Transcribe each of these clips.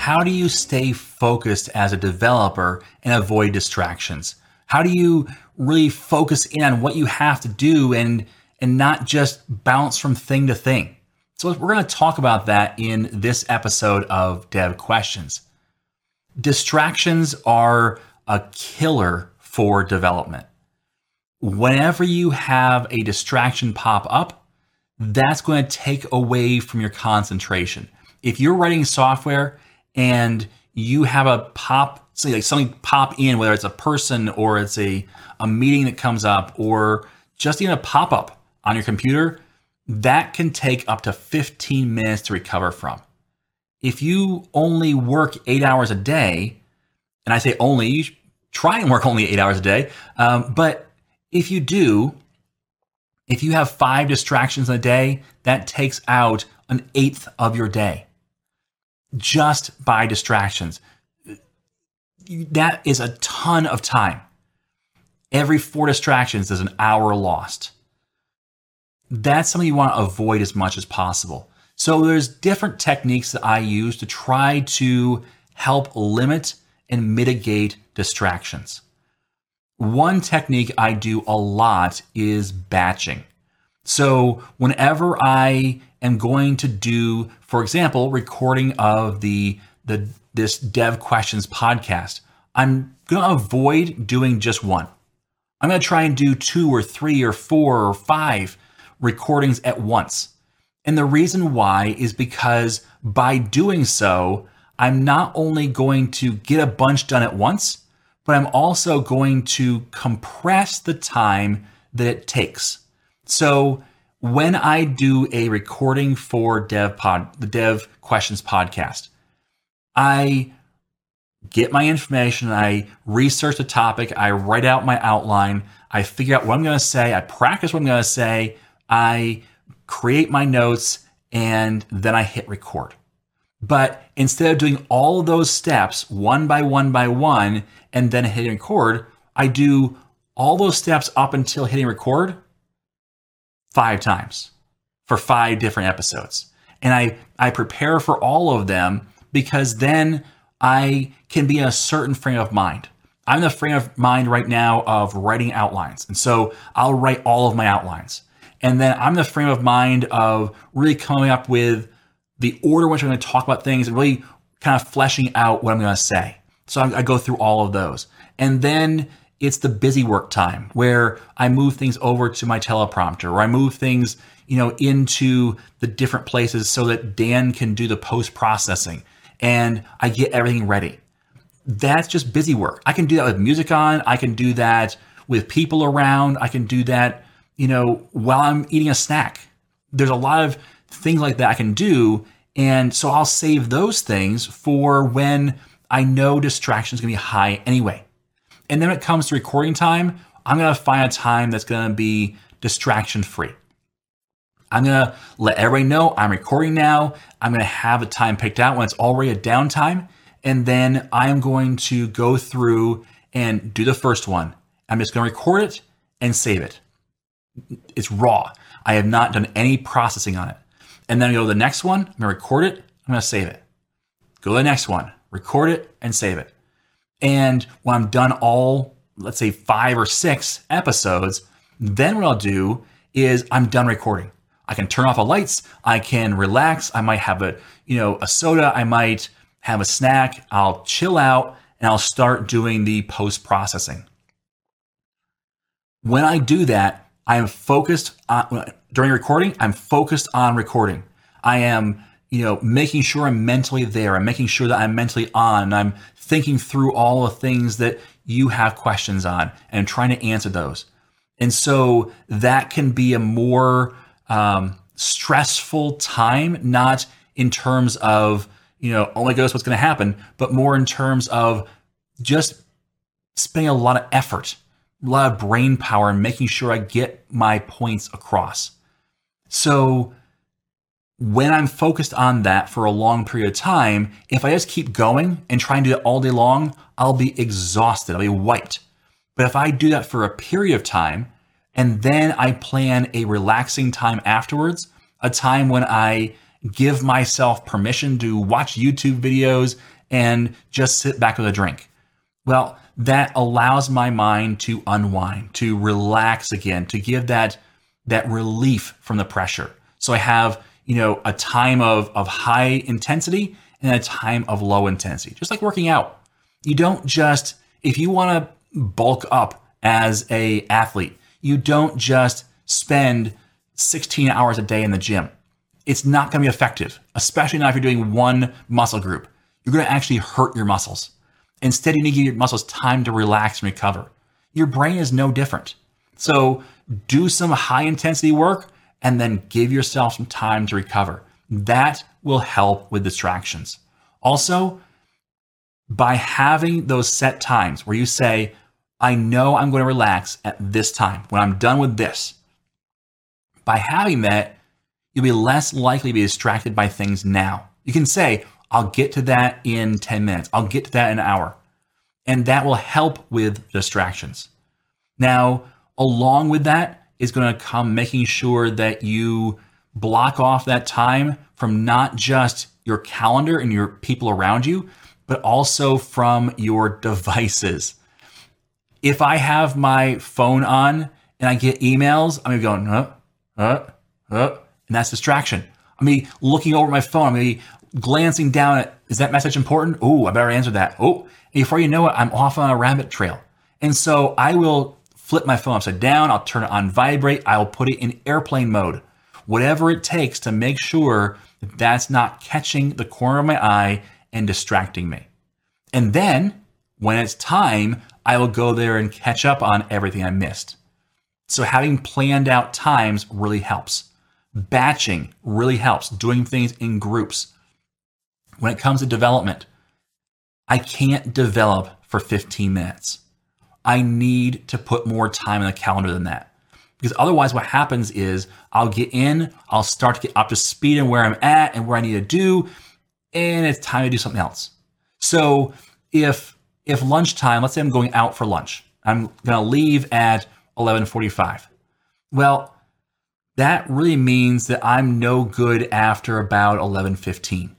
How do you stay focused as a developer and avoid distractions? How do you really focus in on what you have to do and and not just bounce from thing to thing? So we're going to talk about that in this episode of Dev Questions. Distractions are a killer for development. Whenever you have a distraction pop up, that's going to take away from your concentration. If you're writing software and you have a pop, say like something pop in, whether it's a person or it's a, a meeting that comes up or just even a pop up on your computer, that can take up to 15 minutes to recover from. If you only work eight hours a day, and I say only, you try and work only eight hours a day, um, but if you do, if you have five distractions in a day, that takes out an eighth of your day just by distractions. That is a ton of time. Every four distractions is an hour lost. That's something you want to avoid as much as possible. So there's different techniques that I use to try to help limit and mitigate distractions. One technique I do a lot is batching. So whenever I am going to do, for example, recording of the, the this Dev Questions podcast, I'm going to avoid doing just one. I'm going to try and do two or three or four or five recordings at once. And the reason why is because by doing so, I'm not only going to get a bunch done at once, but I'm also going to compress the time that it takes. So when I do a recording for Dev Pod, the Dev Questions podcast, I get my information, I research the topic, I write out my outline, I figure out what I'm going to say, I practice what I'm going to say, I create my notes, and then I hit record. But instead of doing all of those steps one by one by one and then hitting record, I do all those steps up until hitting record five times for five different episodes. And I, I prepare for all of them because then I can be in a certain frame of mind. I'm in the frame of mind right now of writing outlines. And so I'll write all of my outlines. And then I'm in the frame of mind of really coming up with the order in which I'm going to talk about things and really kind of fleshing out what I'm going to say. So I, I go through all of those. And then it's the busy work time where I move things over to my teleprompter or I move things, you know, into the different places so that Dan can do the post processing and I get everything ready. That's just busy work. I can do that with music on. I can do that with people around. I can do that you know, while I'm eating a snack. There's a lot of things like that I can do. And so I'll save those things for when I know distraction is going to be high anyway. And then when it comes to recording time, I'm going to find a time that's going to be distraction free. I'm going to let everybody know I'm recording now. I'm going to have a time picked out when it's already a downtime. And then I'm going to go through and do the first one. I'm just going to record it and save it it's raw. I have not done any processing on it. And then I go to the next one, I'm gonna record it, I'm gonna save it. Go to the next one, record it, and save it. And when I'm done all, let's say five or six episodes, then what I'll do is I'm done recording. I can turn off the lights, I can relax, I might have a, you know, a soda, I might have a snack, I'll chill out, and I'll start doing the post processing. When I do that, I am focused on during recording. I'm focused on recording. I am, you know, making sure I'm mentally there. I'm making sure that I'm mentally on. I'm thinking through all the things that you have questions on and trying to answer those. And so that can be a more um, stressful time, not in terms of, you know, oh my goodness, what's going to happen, but more in terms of just spending a lot of effort, a lot of brain power and making sure I get my points across. So when I'm focused on that for a long period of time, if I just keep going and trying to do it all day long, I'll be exhausted. I'll be wiped. But if I do that for a period of time and then I plan a relaxing time afterwards, a time when I give myself permission to watch YouTube videos and just sit back with a drink. Well, that allows my mind to unwind, to relax again, to give that that relief from the pressure. So I have, you know, a time of of high intensity and a time of low intensity. Just like working out. You don't just if you want to bulk up as a athlete, you don't just spend 16 hours a day in the gym it's not going to be effective, especially not if you're doing one muscle group. You're going to actually hurt your muscles. Instead, you need to give your muscles time to relax and recover. Your brain is no different. So do some high intensity work and then give yourself some time to recover. That will help with distractions. Also, by having those set times where you say, I know I'm going to relax at this time when I'm done with this. By having that, you'll be less likely to be distracted by things now. You can say, I'll get to that in 10 minutes, I'll get to that in an hour. And that will help with distractions. Now, along with that is going to come making sure that you block off that time from not just your calendar and your people around you, but also from your devices. If I have my phone on and I get emails, I'm going, huh, huh, and that's distraction. I mean, looking over my phone, I'm be glancing down at, is that message important? Oh, I better answer that. Oh, before you know it, I'm off on a rabbit trail. And so I will flip my phone upside down. I'll turn it on vibrate. I'll put it in airplane mode, whatever it takes to make sure that that's not catching the corner of my eye and distracting me. And then when it's time, I will go there and catch up on everything I missed. So having planned out times really helps. Batching really helps, doing things in groups. When it comes to development, I can't develop for 15 minutes. I need to put more time in the calendar than that. Because otherwise, what happens is I'll get in, I'll start to get up to speed and where I'm at and where I need to do, and it's time to do something else. So if if lunchtime, let's say I'm going out for lunch, I'm gonna leave at 11:45. Well, that really means that I'm no good after about 11:15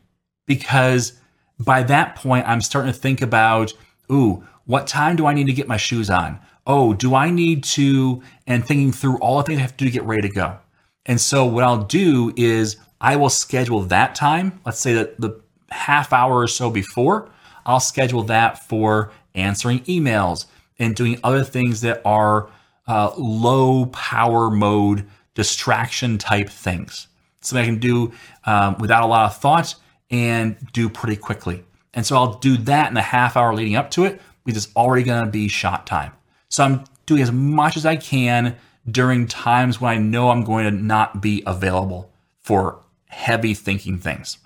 because by that point I'm starting to think about, ooh, what time do I need to get my shoes on? Oh, do I need to and thinking through all the things I have to do to get ready to go. And so what I'll do is I will schedule that time, let's say that the half hour or so before, I'll schedule that for answering emails and doing other things that are uh, low power mode distraction type things. Something I can do um, without a lot of thought and do pretty quickly. And so I'll do that in the half hour leading up to it because it's already going to be shot time. So I'm doing as much as I can during times when I know I'm going to not be available for heavy thinking things.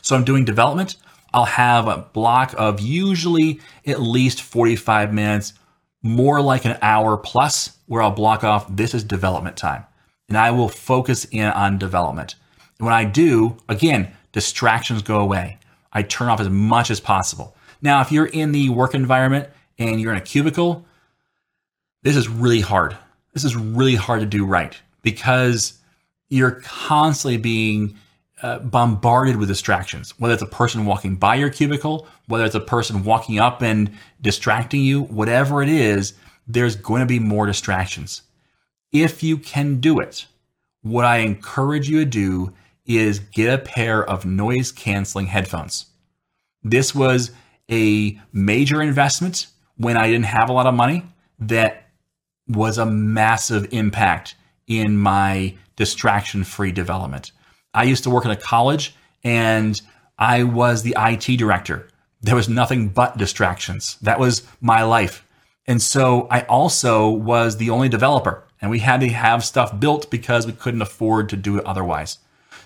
So I'm doing development. I'll have a block of usually at least 45 minutes more like an hour plus where I'll block off this is development time and I will focus in on development. When I do, again, distractions go away. I turn off as much as possible. Now, if you're in the work environment and you're in a cubicle, this is really hard. This is really hard to do right because you're constantly being uh, bombarded with distractions, whether it's a person walking by your cubicle, whether it's a person walking up and distracting you, whatever it is, there's going to be more distractions. If you can do it, what I encourage you to do is get a pair of noise canceling headphones. This was a major investment when I didn't have a lot of money that was a massive impact in my distraction free development. I used to work in a college and I was the IT director. There was nothing but distractions. That was my life. And so I also was the only developer and we had to have stuff built because we couldn't afford to do it otherwise.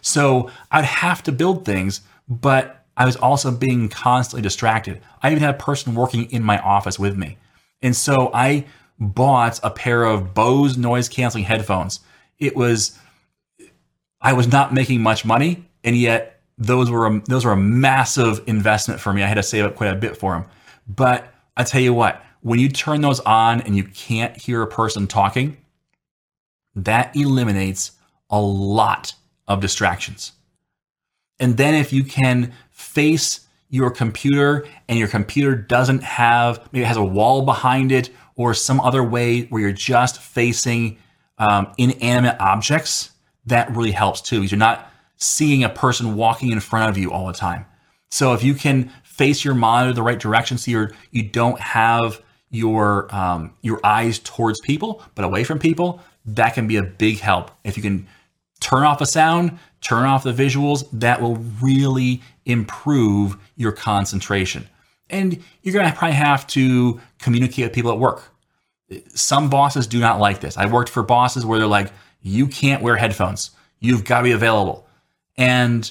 So I'd have to build things, but I was also being constantly distracted. I even had a person working in my office with me. And so I bought a pair of Bose noise canceling headphones. It was, I was not making much money, and yet those were a, those were a massive investment for me. I had to save up quite a bit for them. But I tell you what, when you turn those on and you can't hear a person talking, that eliminates a lot of distractions. And then if you can face your computer and your computer doesn't have, maybe it has a wall behind it or some other way where you're just facing um, inanimate objects, that really helps too, because you're not seeing a person walking in front of you all the time. So if you can face your monitor the right direction, so you're you don't have your um, your eyes towards people but away from people, that can be a big help. If you can turn off the sound, turn off the visuals, that will really improve your concentration. And you're going to probably have to communicate with people at work. Some bosses do not like this. I worked for bosses where they're like, you can't wear headphones. You've got to be available. And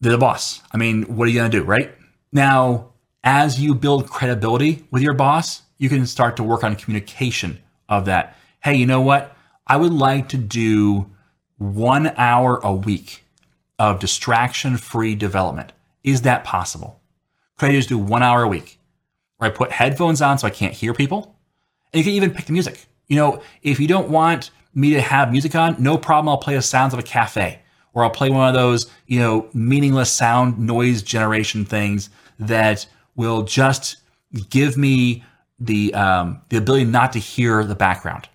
they're the boss. I mean, what are you going to do, right? Now, as you build credibility with your boss, you can start to work on communication of that. Hey, you know what? I would like to do one hour a week of distraction free development. Is that possible? Could I just do one hour a week where I put headphones on so I can't hear people? And you can even pick the music. You know, if you don't want me to have music on, no problem. I'll play the sounds of a cafe or I'll play one of those, you know, meaningless sound noise generation things that will just give me the um, the ability not to hear the background.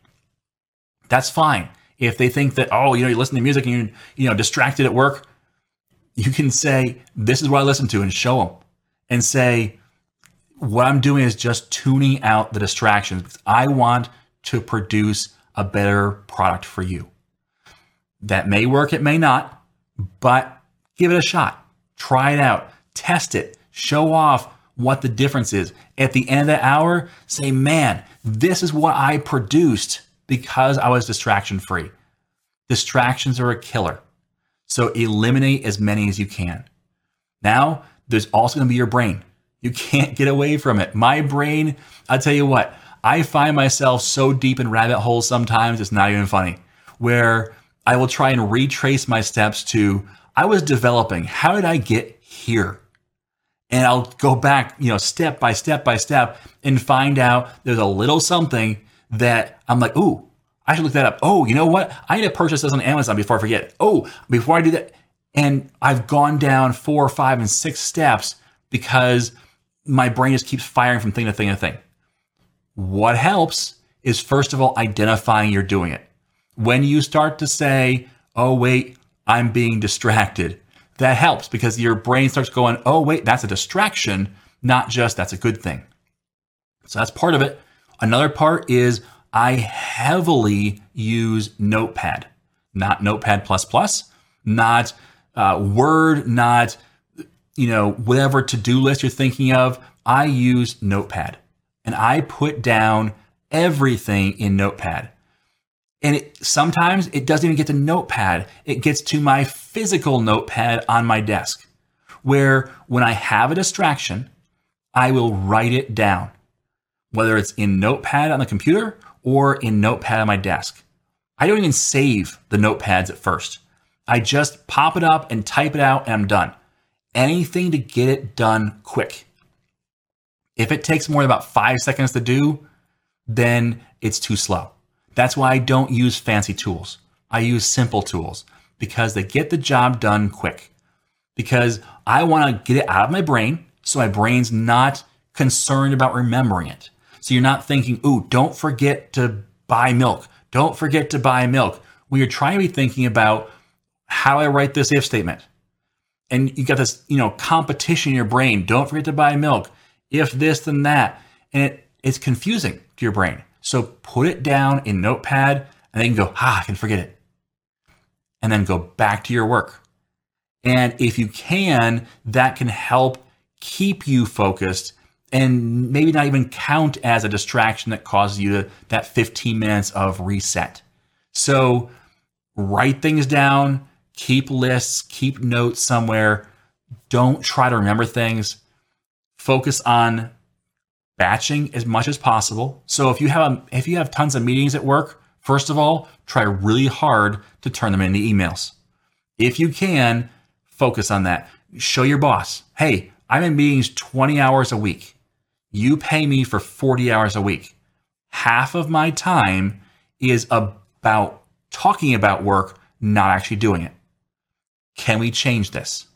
That's fine. If they think that oh, you know, you listen to music and you're you know distracted at work, you can say this is what I listen to and show them, and say what I'm doing is just tuning out the distractions because I want to produce a better product for you. That may work, it may not, but give it a shot. Try it out, test it, show off what the difference is. At the end of the hour, say, man, this is what I produced because I was distraction free. Distractions are a killer. So eliminate as many as you can. Now, there's also going to be your brain. You can't get away from it. My brain, I'll tell you what, I find myself so deep in rabbit holes sometimes, it's not even funny, where I will try and retrace my steps to I was developing. How did I get here? And I'll go back, you know, step by step by step and find out there's a little something that I'm like, ooh, I should look that up. Oh, you know what? I need to purchase this on Amazon before I forget. Oh, before I do that. And I've gone down four, five, and six steps because my brain just keeps firing from thing to thing to thing. What helps is first of all identifying you're doing it. When you start to say, oh, wait, I'm being distracted, that helps because your brain starts going, oh, wait, that's a distraction, not just that's a good thing. So that's part of it. Another part is I heavily use Notepad, not Notepad, not uh, Word, not you know whatever to-do list you're thinking of. I use Notepad and I put down everything in Notepad. And it, sometimes it doesn't even get to Notepad. It gets to my physical Notepad on my desk, where when I have a distraction, I will write it down, whether it's in Notepad on the computer or in Notepad on my desk. I don't even save the notepads at first. I just pop it up and type it out and I'm done. Anything to get it done quick. If it takes more than about five seconds to do, then it's too slow. That's why I don't use fancy tools. I use simple tools because they get the job done quick. Because I want to get it out of my brain so my brain's not concerned about remembering it. So you're not thinking, ooh, don't forget to buy milk. Don't forget to buy milk. When you're trying to be thinking about how I write this if statement. And you got this, you know, competition in your brain. Don't forget to buy milk. If this, then that. And it, it's confusing to your brain. So put it down in Notepad and then you can go, ah, I can forget it. And then go back to your work. And if you can, that can help keep you focused and maybe not even count as a distraction that causes you to, that 15 minutes of reset. So write things down, keep lists, keep notes somewhere don't try to remember things. Focus on batching as much as possible. So if you have a, if you have tons of meetings at work, first of all, try really hard to turn them into emails. If you can, focus on that. Show your boss, "Hey, I'm in meetings 20 hours a week. You pay me for 40 hours a week. Half of my time is about talking about work, not actually doing it. Can we change this?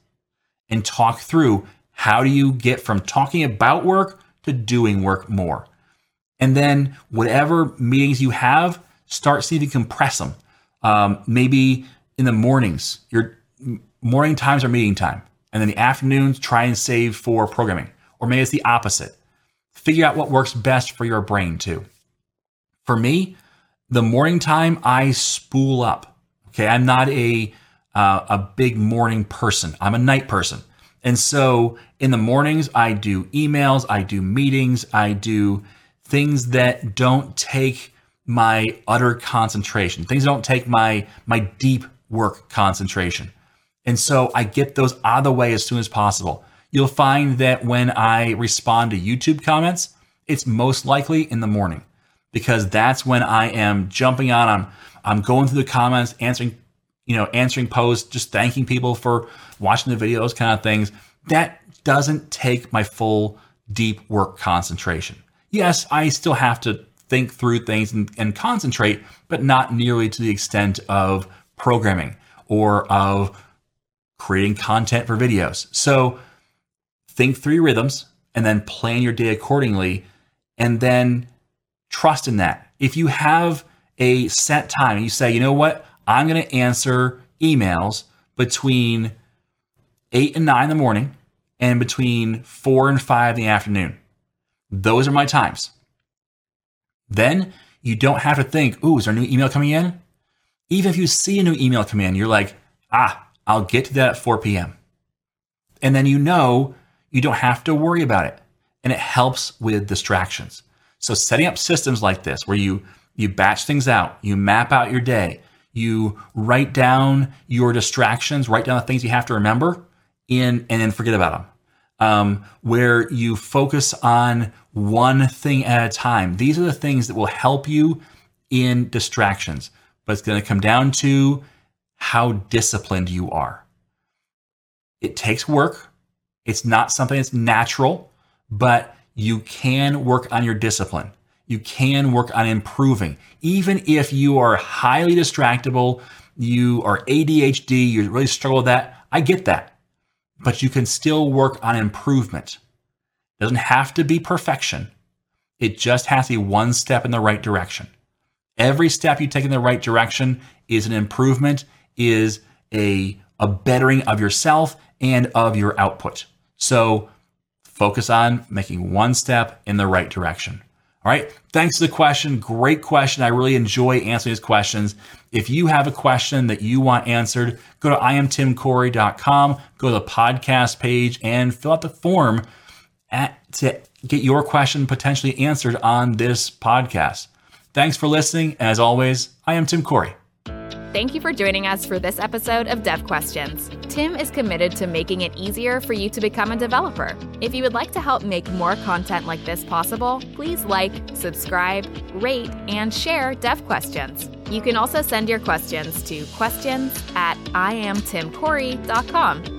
And talk through how do you get from talking about work to doing work more? And then whatever meetings you have, start seeing if you compress them. Um, maybe in the mornings, your morning times are meeting time. And then the afternoons, try and save for programming. Or maybe it's the opposite. Figure out what works best for your brain too. For me, the morning time, I spool up. Okay, I'm not a uh, a big morning person. I'm a night person. And so in the mornings, I do emails, I do meetings, I do things that don't take my utter concentration, things that don't take my my deep work concentration. And so I get those out of the way as soon as possible. You'll find that when I respond to YouTube comments, it's most likely in the morning because that's when I am jumping on. I'm I'm going through the comments, answering, you know, answering posts, just thanking people for watching the videos, kind of things. That doesn't take my full deep work concentration. Yes, I still have to think through things and, and concentrate, but not nearly to the extent of programming or of creating content for videos. So think through rhythms and then plan your day accordingly and then trust in that. If you have a set time and you say, you know what, I'm going to answer emails between eight and nine in the morning and between four and five in the afternoon. Those are my times. Then you don't have to think, ooh, is there a new email coming in? Even if you see a new email come in, you're like, ah, I'll get to that at 4 p.m. And then you know you don't have to worry about it. And it helps with distractions. So setting up systems like this where you you batch things out, you map out your day, you write down your distractions, write down the things you have to remember in and then forget about them. Um, where you focus on one thing at a time. These are the things that will help you in distractions. But it's going to come down to how disciplined you are. It takes work. It's not something that's natural, but you can work on your discipline. You can work on improving. Even if you are highly distractible, you are ADHD, you really struggle with that. I get that. But you can still work on improvement. It doesn't have to be perfection. It just has to be one step in the right direction. Every step you take in the right direction is an improvement, is a, a bettering of yourself and of your output. So focus on making one step in the right direction. All right. Thanks for the question. Great question. I really enjoy answering these questions. If you have a question that you want answered, go to iamtimcorey.com, go to the podcast page, and fill out the form at, to get your question potentially answered on this podcast. Thanks for listening. As always, I am Tim Corey. Thank you for joining us for this episode of Dev Questions. Tim is committed to making it easier for you to become a developer. If you would like to help make more content like this possible, please like, subscribe, rate, and share Dev Questions. You can also send your questions to questions at iamtimcorey.com.